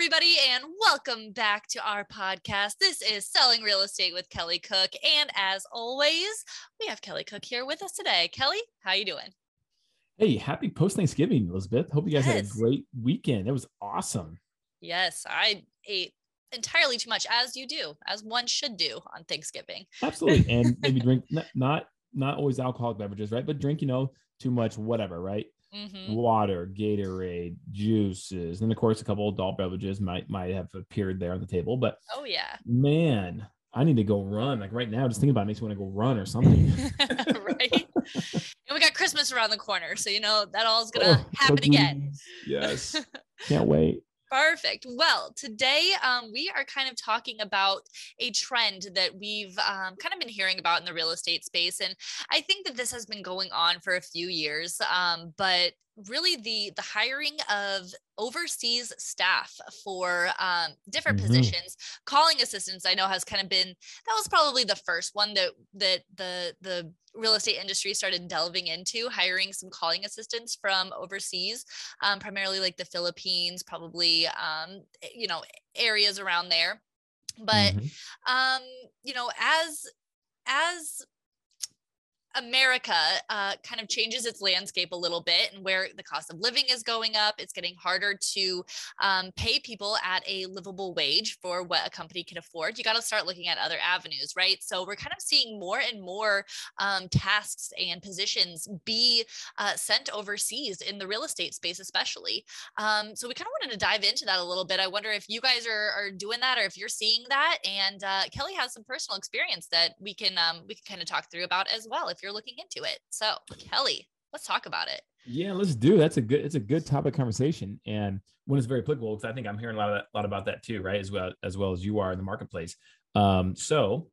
Everybody, and welcome back to our podcast. This is Selling Real Estate with Kelly Cook, and as always, we have Kelly Cook here with us today. Kelly, how you doing? Hey, happy post Thanksgiving, Elizabeth. Hope you guys Yes. had a great weekend. It was awesome. Yes, I ate entirely too much, as you do, as one should do on Thanksgiving. Absolutely. And maybe drink not, not not always alcoholic beverages, right? But drink, you know, too much, whatever, right? Hmm Water, Gatorade, juices, and of course a couple adult beverages might might have appeared there on the table. But Oh yeah, man, I need to go run. Like right now, just thinking about it makes me want to go run or something. right. And we got Christmas around the corner, so you know that all's gonna Oh, happen again. Yes. Can't wait. Perfect. Well, today um, we are kind of talking about a trend that we've um, kind of been hearing about in the real estate space, and I think that this has been going on for a few years. Um, but really, the the hiring of overseas staff for um, different Mhm. positions, calling assistants, I know has kind of been that was probably the first one that that the the real estate industry started delving into hiring some calling assistants from overseas um, primarily like the Philippines, probably um, eh, you know areas around there. But Mhm. um, you know, as as America uh, kind of changes its landscape a little bit and where the cost of living is going up, it's getting harder to um, pay people at a livable wage for what a company can afford. You got to start looking at other avenues, right? So we're kind of seeing more and more um, tasks and positions be uh, sent overseas in the real estate space, especially. Um, so we kind of wanted to dive into that a little bit. I wonder if you guys are, are doing that or if you're seeing that. And uh, Kelly has some personal experience that we can um, we can kind of talk through about as well if you're looking into it. So Kelly, let's talk about it. Yeah, let's do. That's a good. It's a good topic conversation, and one is very applicable because I think I'm hearing a lot of that, lot about that too, right? As well as well as you are in the marketplace. Um, so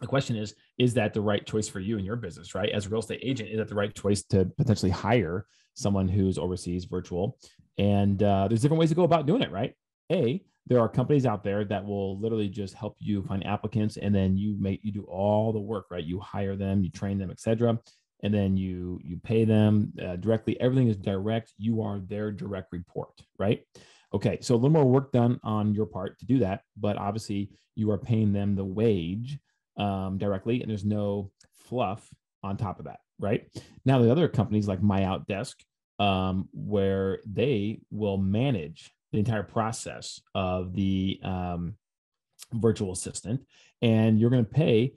the question is: Is that the right choice for you in your business, right? As a real estate agent, is that the right choice to potentially hire someone who's overseas, virtual? And uh, there's different ways to go about doing it, right? A, there are companies out there that will literally just help you find applicants, and then you make you do all the work, right? You hire them, you train them, etc and then you you pay them uh, directly. Everything is direct. You are their direct report right? Okay so a little more work done on your part to do that but obviously you are paying them the wage um, directly and there's no fluff on top of that right? Now the other companies like MyOutDesk um, where they will manage the entire process of the um, virtual assistant and you're going to pay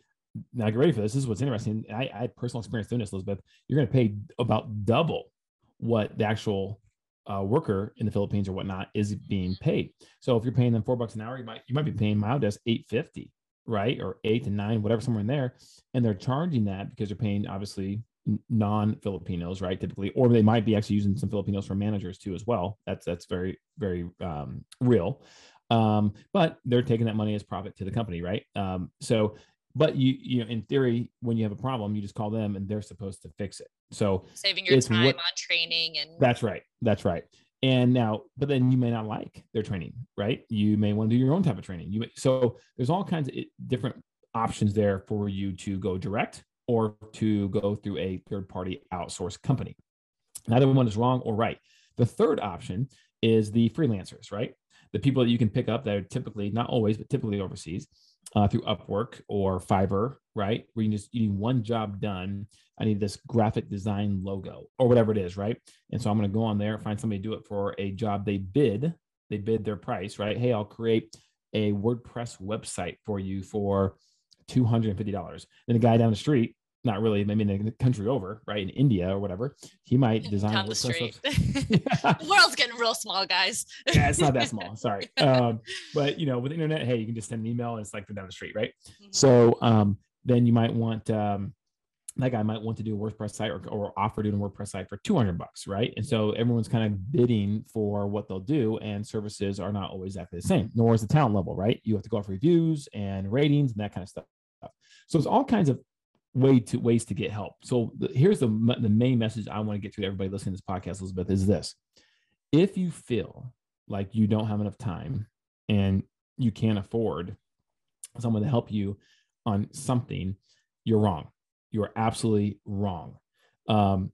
now get ready for this. This is what's interesting. I, I had personal experience doing this, Elizabeth. You're going to pay about double what the actual uh, worker in the Philippines or whatnot is being paid. So if you're paying them four bucks an hour, you might you might be paying my desk eight fifty, right, or eight to nine, whatever, somewhere in there, and they're charging that because they're paying obviously non Filipinos, right, typically, or they might be actually using some Filipinos for managers too as well. That's that's very very um, real. Um, but they're taking that money as profit to the company, right? Um, so but you you know in theory when you have a problem you just call them and they're supposed to fix it so Saving your time what- on training and that's right that's right and now but then you may not like their training right you may want to do your own type of training you may, so there's all kinds of different options there for you to go direct or to go through a third party outsourced company neither one is wrong or right the third option is the freelancers right the people that you can pick up that are typically not always but typically overseas uh, through Upwork or Fiverr, right? Where you just you need one job done. I need this graphic design logo or whatever it is, right? And so I'm going to go on there, find somebody to do it for a job they bid. They bid their price, right? Hey, I'll create a WordPress website for you for two hundred and fifty dollars. Then the guy down the street, not really, maybe in the country over, right, in India or whatever, he might design a down the street. the world's getting real small, guys. yeah, it's not that small. Sorry. Um, but you know, with the internet, hey, you can just send an email and it's like they're down the street, right? Mhm. So um, then you might want um, that guy might want to do a WordPress site or, or offer doing a WordPress site for 200 bucks, right? And so everyone's kind of bidding for what they'll do, and services are not always exactly the same, nor is the talent level, right? You have to go off reviews and ratings and that kind of stuff. So it's all kinds of way to ways to get help. So the, here's the the main message I want to get to everybody listening to this podcast, Elizabeth, is this: if you feel like you don't have enough time and you can't afford someone to help you on something, you're wrong. You are absolutely wrong. Um,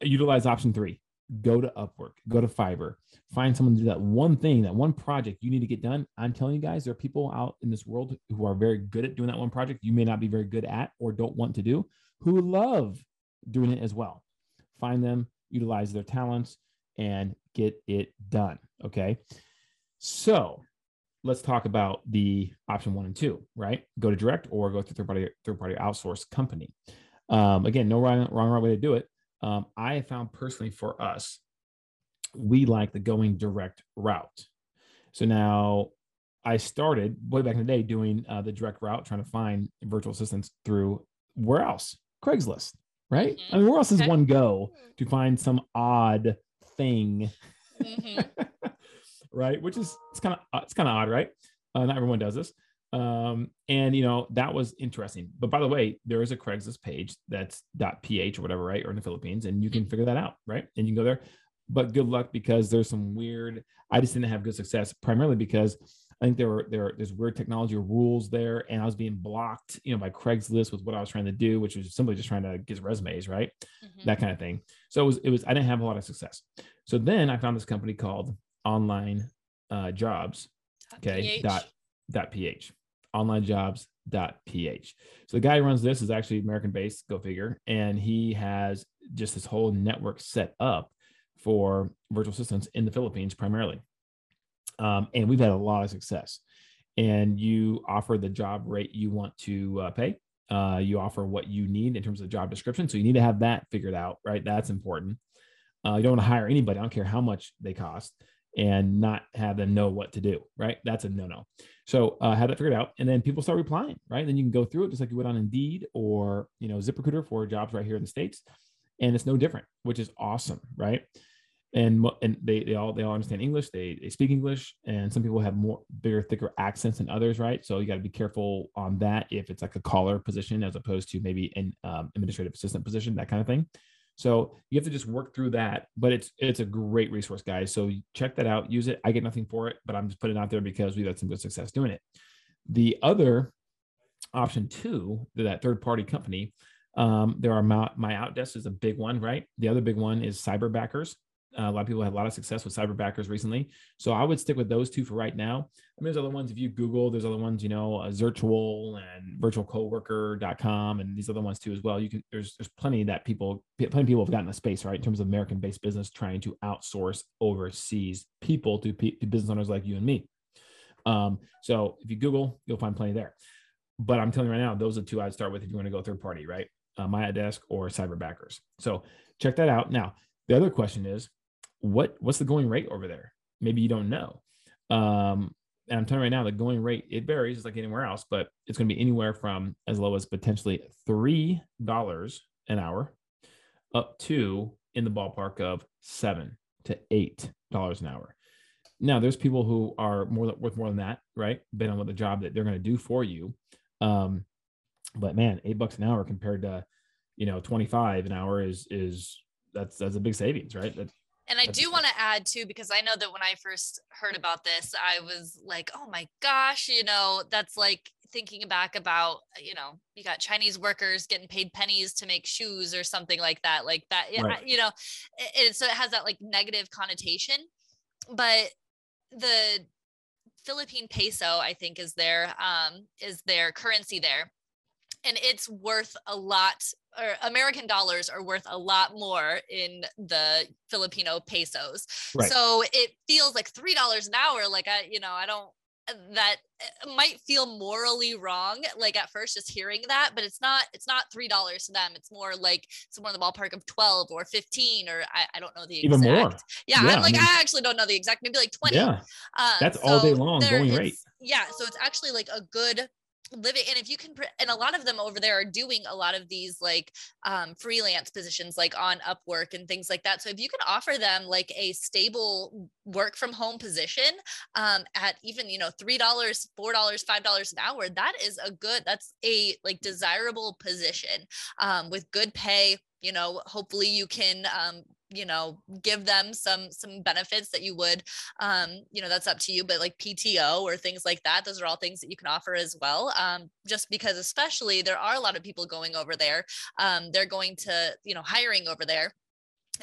utilize option three. Go to Upwork, go to Fiverr, find someone to do that one thing, that one project you need to get done. I'm telling you guys, there are people out in this world who are very good at doing that one project you may not be very good at or don't want to do, who love doing it as well. Find them, utilize their talents, and get it done. Okay. So let's talk about the option one and two, right? Go to direct or go to third party, third party outsource company. Um, again, no wrong, wrong, right way to do it. Um, I found personally for us, we like the going direct route. So now I started way back in the day doing uh, the direct route, trying to find virtual assistants through where else? Craigslist, right? Mm-hmm. I mean, where else does okay. one go to find some odd thing? Mm-hmm. right? Which is it's kind of it's kind of odd, right? Uh, not everyone does this. Um, and you know that was interesting. But by the way, there is a Craigslist page that's .ph or whatever, right, or in the Philippines, and you can mm-hmm. figure that out, right? And you can go there. But good luck because there's some weird. I just didn't have good success, primarily because I think there were there there's weird technology or rules there, and I was being blocked, you know, by Craigslist with what I was trying to do, which was simply just trying to get resumes, right, mm-hmm. that kind of thing. So it was it was I didn't have a lot of success. So then I found this company called Online uh, Jobs, okay, dot ph online jobs dot ph so the guy who runs this is actually american based go figure. And he has just this whole network set up for virtual assistants in the philippines primarily. Um, and we've had a lot of success. And you offer the job rate you want to uh, pay. Uh, you offer what you need in terms of the job description. So you need to have that figured out right? That's important. Uh, you don't want to hire anybody. I don't care how much they cost and not have them know what to do, right? That's a no no. So uh, have that figured out, and then people start replying, right? Then you can go through it just like you would on Indeed or you know ZipRecruiter for jobs right here in the states, and it's no different, which is awesome, right? And and they they all they all understand English, they they speak English, and some people have more bigger, thicker accents than others, right? So you got to be careful on that if it's like a caller position as opposed to maybe an um, administrative assistant position, that kind of thing. So you have to just work through that, but it's it's a great resource, guys. So check that out, use it. I get nothing for it, but I'm just putting it out there because we've had some good success doing it. The other option two, that third party company, um, there are my, MyOutDesk is a big one, right? The other big one is Cyberbackers. Uh, a lot of people have had a lot of success with cyberbackers recently. So I would stick with those two for right now. I mean, there's other ones if you Google, there's other ones, you know, uh, Zirtual and virtualcoworker.com and these other ones too as well. You can there's there's plenty that people plenty of people have gotten a space, right? In terms of American based business trying to outsource overseas people to, to business owners like you and me. Um, so if you Google, you'll find plenty there. But I'm telling you right now, those are two I'd start with if you want to go third party, right? Uh, Desk or Cyberbackers. So check that out. Now, the other question is, what what's the going rate over there? Maybe you don't know. Um, and I'm telling you right now, the going rate it varies, it's like anywhere else, but it's going to be anywhere from as low as potentially three dollars an hour up to in the ballpark of seven to eight dollars an hour. Now, there's people who are more worth more than that, right? Based on the job that they're going to do for you. Um, but man, eight bucks an hour compared to, you know, 25 an hour is is that's that's a big savings, right? And I do want to add too, because I know that when I first heard about this, I was like, oh my gosh, you know, that's like thinking back about, you know, you got Chinese workers getting paid pennies to make shoes or something like that, like that, right. you know, it, so it has that like negative connotation. But the Philippine peso, I think, is their um, is their currency there and it's worth a lot or American dollars are worth a lot more in the Filipino pesos. Right. So it feels like $3 an hour. Like I, you know, I don't, that might feel morally wrong like at first just hearing that but it's not it's not three dollars to them it's more like somewhere in the ballpark of 12 or 15 or i, I don't know the exact. even more yeah, yeah i'm like I, mean, I, actually don't know the exact maybe like 20 yeah um, that's so all day long going rate yeah so it's actually like a good living and if you can and a lot of them over there are doing a lot of these like um, freelance positions like on upwork and things like that. So if you can offer them like a stable work from home position um, at even you know three dollars four dollars five dollars an hour that is a good that's a like desirable position um, with good pay you know hopefully you can um, you know give them some some benefits that you would um you know that's up to you but like pto or things like that those are all things that you can offer as well um just because especially there are a lot of people going over there um they're going to you know hiring over there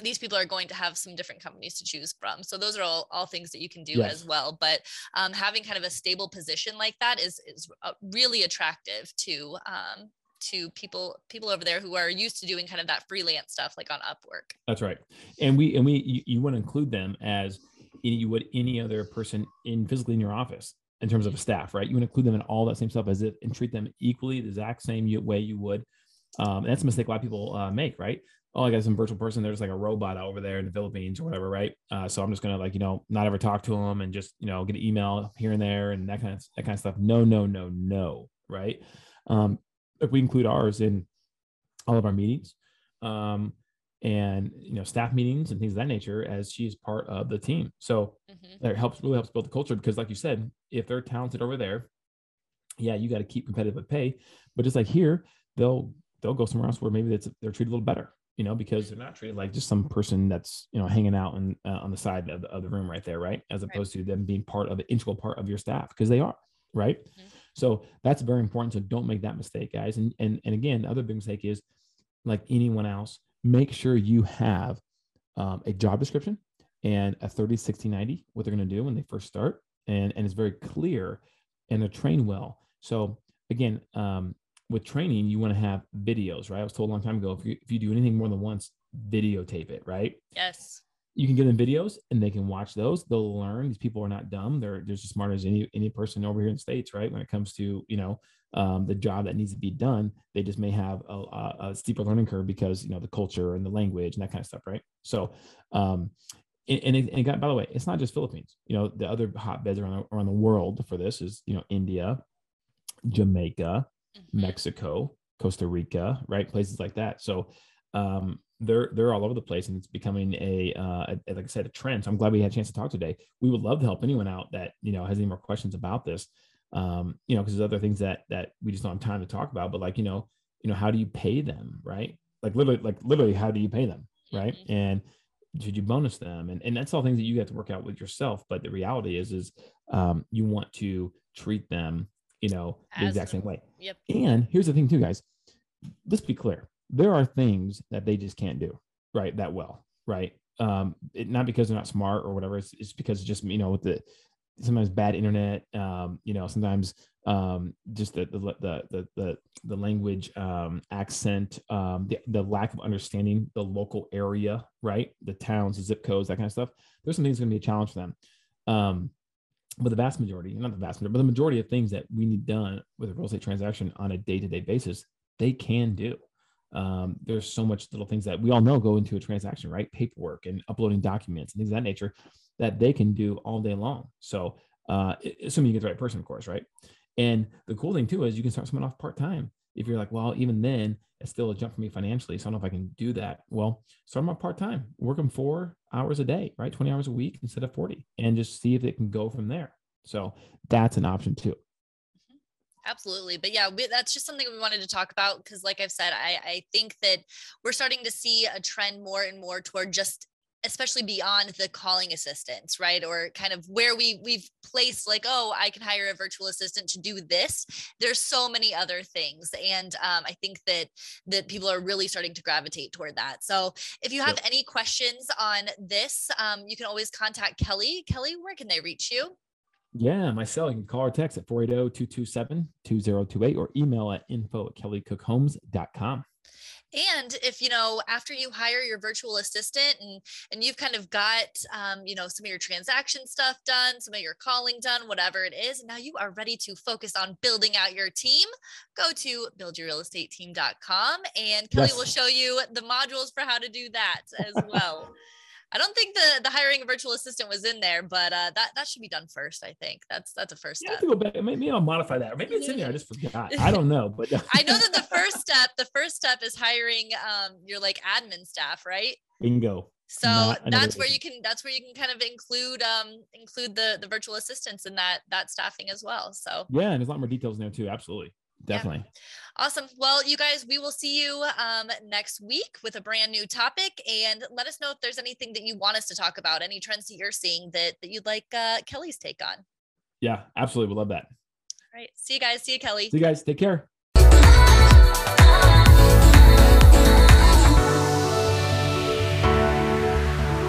these people are going to have some different companies to choose from so those are all, all things that you can do yes. as well but um, having kind of a stable position like that is is uh, really attractive to um, to people people over there who are used to doing kind of that freelance stuff like on upwork that's right and we and we you, you want to include them as you would any other person in physically in your office in terms of a staff right you want to include them in all that same stuff as if and treat them equally the exact same way you would um, that's a mistake a lot of people uh, make right oh, I got some virtual person. There's like a robot over there in the Philippines or whatever, right? Uh, so I'm just gonna like you know not ever talk to them and just you know get an email here and there and that kind of that kind of stuff. No, no, no, no, right? Um, if we include ours in all of our meetings um, and you know staff meetings and things of that nature as she's part of the team so mm-hmm. that helps really helps build the culture because like you said if they're talented over there yeah you got to keep competitive with pay but just like here they'll they'll go somewhere else where maybe that's they're treated a little better you know because they're not treated like just some person that's you know hanging out and uh, on the side of the, of the room right there right as opposed right. to them being part of an integral part of your staff because they are right mm-hmm. So that's very important. So don't make that mistake, guys. And and and again, the other big mistake is like anyone else, make sure you have um, a job description and a 30, 60, 90, what they're going to do when they first start. And, and it's very clear and they're trained well. So again, um, with training, you want to have videos, right? I was told a long time ago, if you, if you do anything more than once, videotape it, right? Yes you can give them videos and they can watch those. They'll learn. These people are not dumb. They're just as smart as any any person over here in the states, right? When it comes to you know um, the job that needs to be done, they just may have a, a, a, steeper learning curve because you know the culture and the language and that kind of stuff, right? So, um, and, it, and it got by the way, it's not just Philippines. You know, the other hotbeds around around the world for this is you know India, Jamaica, mm-hmm. Mexico, Costa Rica, right? Places like that. So um, they're they're all over the place and it's becoming a, uh, a, like i said a trend. So i'm glad we had a chance to talk today. We would love to help anyone out that you know has any more questions about this. Um you know because there's other things that that we just don't have time to talk about but like you know you know how do you pay them right? Like literally like literally how do you pay them right? Mm-hmm. and should you bonus them? And, and that's all things that you have to work out with yourself but the reality is is um you want to treat them you know the As exact same way. Yep. And here's the thing too guys. Let's be clear there are things that they just can't do right that well right? Um it, not because they're not smart or whatever it's, it's because just you know with the sometimes bad internet um you know sometimes um just the the the the the, the language um accent um the, the lack of understanding the local area right? The towns the zip codes that kind of stuff. There's some things going to be a challenge for them. Um but the vast majority not the vast majority but the majority of things that we need done with a real estate transaction on a day-to-day basis they can do um, there's so much little things that we all know go into a transaction, right? Paperwork and uploading documents and things of that nature that they can do all day long. So, uh, assuming you get the right person, of course, right? And the cool thing too is you can start someone off part time. If you're like, well, even then, it's still a jump for me financially. So I don't know if I can do that. Well, start them off part time, work them four hours a day, right? 20 hours a week instead of 40, and just see if it can go from there. So that's an option too. Absolutely. But yeah, we, that's just something we wanted to talk about because, like I've said, I, I think that we're starting to see a trend more and more toward just especially beyond the calling assistants right or kind of where we we've placed like oh i can hire a virtual assistant to do this there's so many other things and um, i think that that people are really starting to gravitate toward that so if you have yep. any questions on this um, you can always contact kelly kelly where can they reach you yeah, my cell. You can call or text at 480-227-2028 or email at info at kellycookhomes.com. And if you know after you hire your virtual assistant and and you've kind of got um, you know some of your transaction stuff done, some of your calling done, whatever it is, now you are ready to focus on building out your team. Go to buildyourrealestateteam.com and Kelly yes. will show you the modules for how to do that as well. I don't think the the hiring a virtual assistant was in there, but uh, that that should be done first. I think that's that's a first Yeah, I step. go back. Maybe I'll modify that. Or maybe it's in there. I just forgot. I don't know, but I know that the first step, the first step is hiring um your like admin staff, right? bingo. So Not that's where you can that's where you can kind of include um include the the virtual assistants in that that staffing as well. So Yeah, and there's a lot more details in there too. Absolutely, Yeah. definitely. awesome. Well, you guys, we will see you um next week with a brand new topic and let us know if there's anything that you want us to talk about, any trends that you're seeing that that you'd like uh Kelly's take on. Yeah, absolutely. We love that. All right. See you guys. See you, Kelly. See you guys. Take care.